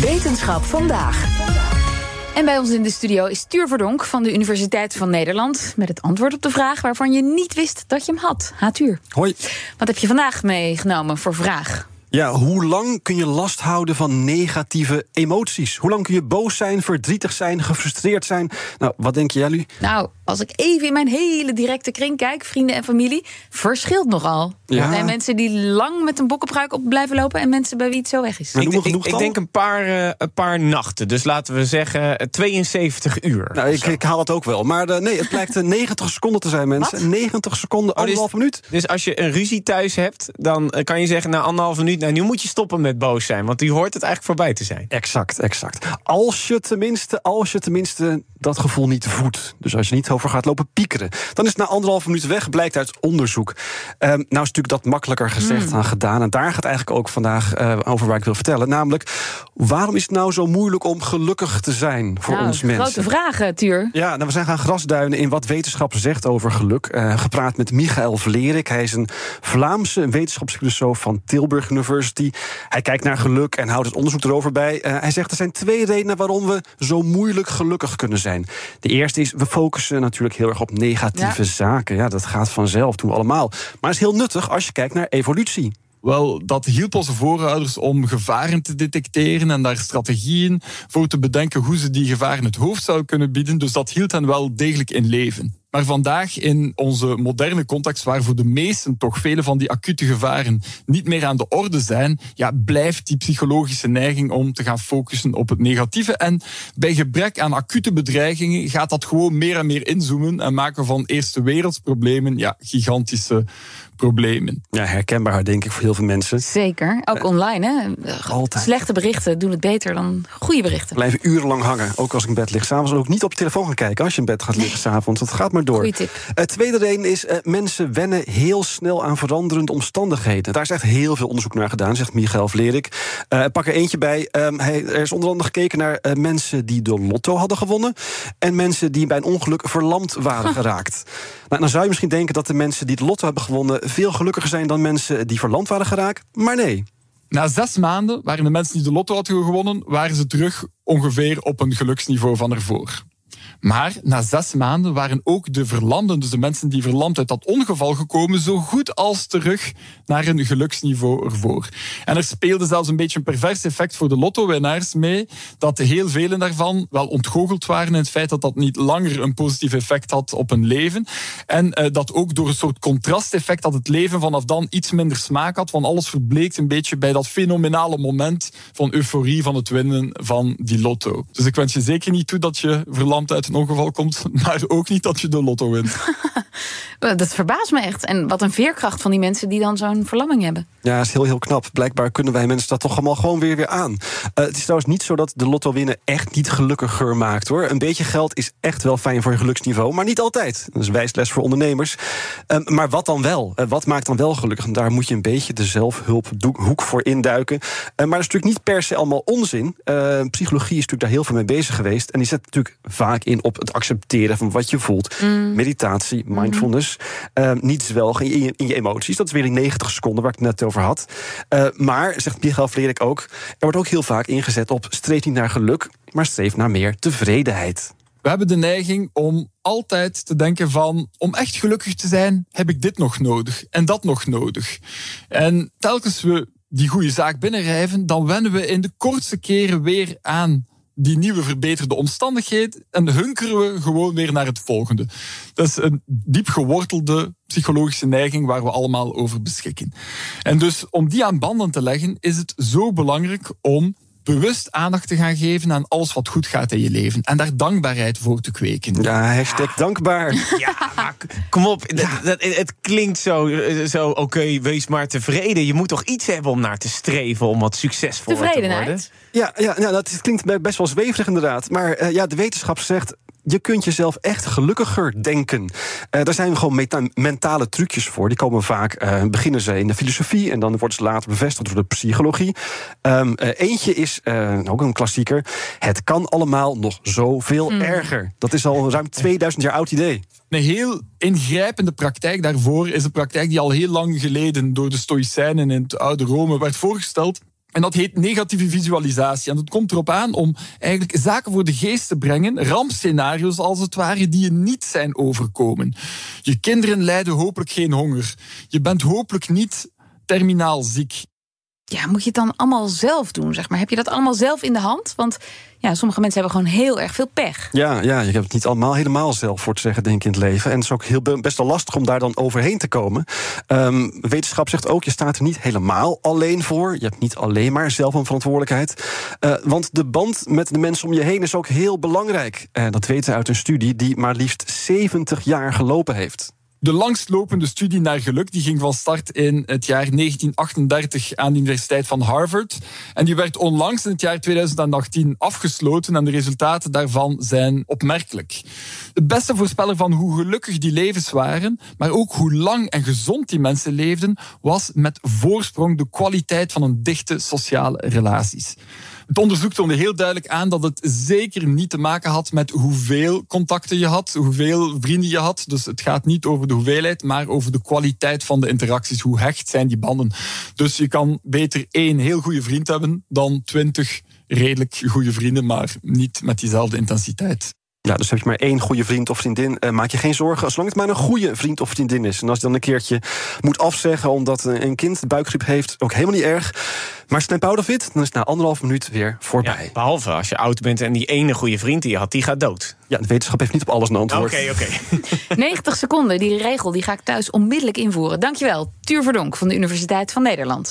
Wetenschap vandaag. En bij ons in de studio is Tuur Verdonk van de Universiteit van Nederland... met het antwoord op de vraag waarvan je niet wist dat je hem had. Ha, Tuur. Hoi. Wat heb je vandaag meegenomen voor vraag? Ja, hoe lang kun je last houden van negatieve emoties? Hoe lang kun je boos zijn, verdrietig zijn, gefrustreerd zijn? Nou, wat denk jij, Nou, als ik even in mijn hele directe kring kijk, vrienden en familie... verschilt nogal. Ja. Er zijn mensen die lang met een bokkenpruik op blijven lopen... en mensen bij wie het zo weg is. Ik, denk een paar, eh, een paar nachten. Dus laten we zeggen eh, 72 uur. Nou, ik, ik haal het ook wel. Maar eh, nee, het blijkt eh, 90 seconden te zijn, mensen. 90 seconden, anderhalve minuut. Dus als je een ruzie thuis hebt, dan eh, kan je zeggen na anderhalf minuut... nou, nu moet je stoppen met boos zijn, want die hoort het eigenlijk voorbij te zijn. Exact, exact. Als je tenminste, als je tenminste dat gevoel niet voedt. Dus als je niet over gaat lopen piekeren. Dan is het na anderhalve minuut weg, blijkt uit onderzoek. Ehm, nou is natuurlijk dat makkelijker gezegd Hmm. dan gedaan. En daar gaat eigenlijk ook vandaag eh, over waar ik wil vertellen. Namelijk, waarom is het nou zo moeilijk om gelukkig te zijn voor nou, ons mensen? grote vragen, Tuur. Ja, nou, we zijn gaan grasduinen in wat wetenschap zegt over geluk. Eh, gepraat met Michael Vlerik. Hij is een Vlaamse wetenschapsfilosoof van Tilburg University. Hij kijkt naar geluk en houdt het onderzoek erover bij. Eh, hij zegt er zijn twee redenen waarom we zo moeilijk gelukkig kunnen zijn. De eerste is, we focussen natuurlijk heel erg op negatieve Ja. zaken. Ja, dat gaat vanzelf, doen we allemaal. Maar het is heel nuttig als je kijkt naar evolutie. Wel, dat hielp onze voorouders om gevaren te detecteren en daar strategieën voor te bedenken hoe ze die gevaren het hoofd zouden kunnen bieden. Dus dat hield hen wel degelijk in leven. Maar vandaag in onze moderne context, waar voor de meesten toch vele van die acute gevaren niet meer aan de orde zijn, ja, blijft die psychologische neiging om te gaan focussen op het negatieve. En bij gebrek aan acute bedreigingen gaat dat gewoon meer en meer inzoomen en maken van eerste wereldsproblemen ja, gigantische problemen. Ja, herkenbaar denk ik voor heel veel mensen. Zeker. Ook online, hè? altijd. Slechte berichten doen het beter dan goede berichten. Blijven urenlang hangen, ook als ik in bed lig. S'avonds ook niet op je telefoon gaan kijken als je in bed gaat liggen s'avonds. Dat gaat maar door. Goeie tip. Het tweede reden is, eh, mensen wennen heel snel aan veranderende omstandigheden. Daar is echt heel veel onderzoek naar gedaan, zegt Michael Vlerik. Eh, pak er eentje bij. Ehm, hij, er is onder andere gekeken naar eh, mensen die de lotto hadden gewonnen... en mensen die bij een ongeluk verlamd waren geraakt. Nou, dan zou je misschien denken dat de mensen die de lotto hebben gewonnen... veel gelukkiger zijn dan mensen die verlamd waren geraakt. Maar nee. Na zes maanden waren de mensen die de lotto hadden gewonnen, waren ze terug ongeveer op een geluksniveau van ervoor. Maar na zes maanden waren ook de verlamden, dus de mensen die verlamd uit dat ongeval gekomen, zo goed als terug naar een geluksniveau ervoor. En er speelde zelfs een beetje een pervers effect voor de lotto-winnaars mee, dat heel velen daarvan wel ontgoocheld waren in het feit dat dat niet langer een positief effect had op hun leven. En eh, dat ook door een soort contrasteffect dat het leven vanaf dan iets minder smaak had, want alles verbleekt een beetje bij dat fenomenale moment van euforie van het winnen van die lotto. Dus ik wens je zeker niet toe dat je verlamd uit een ongeval komt, maar ook niet dat je de lotto wint. Dat verbaast me echt. En wat een veerkracht van die mensen die dan zo'n verlamming hebben. Ja, dat is heel, heel knap. Blijkbaar kunnen wij mensen dat toch allemaal gewoon weer, weer aan. Eh, het is trouwens niet zo dat de lotto winnen echt niet gelukkiger maakt, hoor. Een beetje geld is echt wel fijn voor je geluksniveau, maar niet altijd. Dat is wijsles voor ondernemers. Eh, maar wat dan wel? Eh, wat maakt dan wel gelukkig? En daar moet je een beetje de zelfhulphoek voor induiken. Eh, maar dat is natuurlijk niet per se allemaal onzin. Eh, psychologie is natuurlijk daar heel veel mee bezig geweest. En die zet natuurlijk vaak in op het accepteren van wat je voelt. Meditatie, mindfulness. Eh, niet zwelgen in je, in je emoties. Dat is weer die 90 seconden waar ik het net over had. Eh, maar, zegt Michael Vlerik ook... er wordt ook heel vaak ingezet op streef niet naar geluk... maar streef naar meer tevredenheid. We hebben de neiging om altijd te denken van... om echt gelukkig te zijn, heb ik dit nog nodig en dat nog nodig. En telkens we die goede zaak binnenrijven... dan wennen we in de kortste keren weer aan die nieuwe verbeterde omstandigheid en hunkeren we gewoon weer naar het volgende. Dat is een diep gewortelde psychologische neiging waar we allemaal over beschikken. En dus om die aan banden te leggen is het zo belangrijk om bewust aandacht te gaan geven aan alles wat goed gaat in je leven. En daar dankbaarheid voor te kweken. Ja, hashtag dankbaar. Ja, maar kom op. Dat, dat- het klinkt zo, eh, zo oké, wees maar tevreden. Je moet toch iets hebben om naar te streven om wat succesvoller te worden? Tevredenheid? Ja, ja, ja dat klinkt be- best wel zweverig inderdaad. Maar eh, ja, de wetenschap zegt... Je kunt jezelf echt gelukkiger denken. Eh daar zijn gewoon meta- mentale trucjes voor. Die komen vaak, eh, beginnen ze in de filosofie... en dan worden ze later bevestigd door de psychologie. Ehm, eh, eentje is, ook een klassieker... het kan allemaal nog zoveel erger. Dat is al een ruim 2000 jaar oud idee. Een heel ingrijpende praktijk daarvoor is een praktijk die al heel lang geleden door de Stoïcijnen in het oude Rome werd voorgesteld. En dat heet negatieve visualisatie. En dat komt erop aan om eigenlijk zaken voor de geest te brengen, rampscenario's als het ware, die je niet zijn overkomen. Je kinderen lijden hopelijk geen honger. Je bent hopelijk niet terminaal ziek. Ja, moet je het dan allemaal zelf doen, zeg maar? Heb je dat allemaal zelf in de hand? Want ja, sommige mensen hebben gewoon heel erg veel pech. Ja, ja, je hebt het niet allemaal helemaal zelf voor te zeggen, denk ik, in het leven. En het is ook heel, best wel lastig om daar dan overheen te komen. Ehm, wetenschap zegt ook, je staat er niet helemaal alleen voor. Je hebt niet alleen maar zelf een verantwoordelijkheid. Eh, want de band met de mensen om je heen is ook heel belangrijk. En dat weten we uit een studie die maar liefst 70 jaar gelopen heeft. De langstlopende studie naar geluk die ging van start in het jaar 1938 aan de Universiteit van Harvard. En die werd onlangs in het jaar 2018 afgesloten en de resultaten daarvan zijn opmerkelijk. De beste voorspeller van hoe gelukkig die levens waren, maar ook hoe lang en gezond die mensen leefden, was met voorsprong de kwaliteit van een dichte sociale relaties. Het onderzoek toonde heel duidelijk aan dat het zeker niet te maken had met hoeveel contacten je had, hoeveel vrienden je had. Dus het gaat niet over de hoeveelheid, maar over de kwaliteit van de interacties. Hoe hecht zijn die banden? Dus je kan beter één heel goede vriend hebben dan twintig redelijk goede vrienden, maar niet met diezelfde intensiteit. Ja, dus heb je maar één goede vriend of vriendin, eh, maak je geen zorgen. Zolang het maar een goede vriend of vriendin is. En als je dan een keertje moet afzeggen omdat een kind buikgriep heeft, ook helemaal niet erg. Maar snap out of it, dan is het na anderhalf minuut weer Ja, voorbij. behalve als je oud bent en die ene goede vriend die je had, die gaat dood. Ja, de wetenschap heeft niet op alles een Oké, antwoord. oké. 90 seconden, die regel die ga ik thuis onmiddellijk invoeren. Dankjewel, Tuur Verdonk van de Universiteit van Nederland.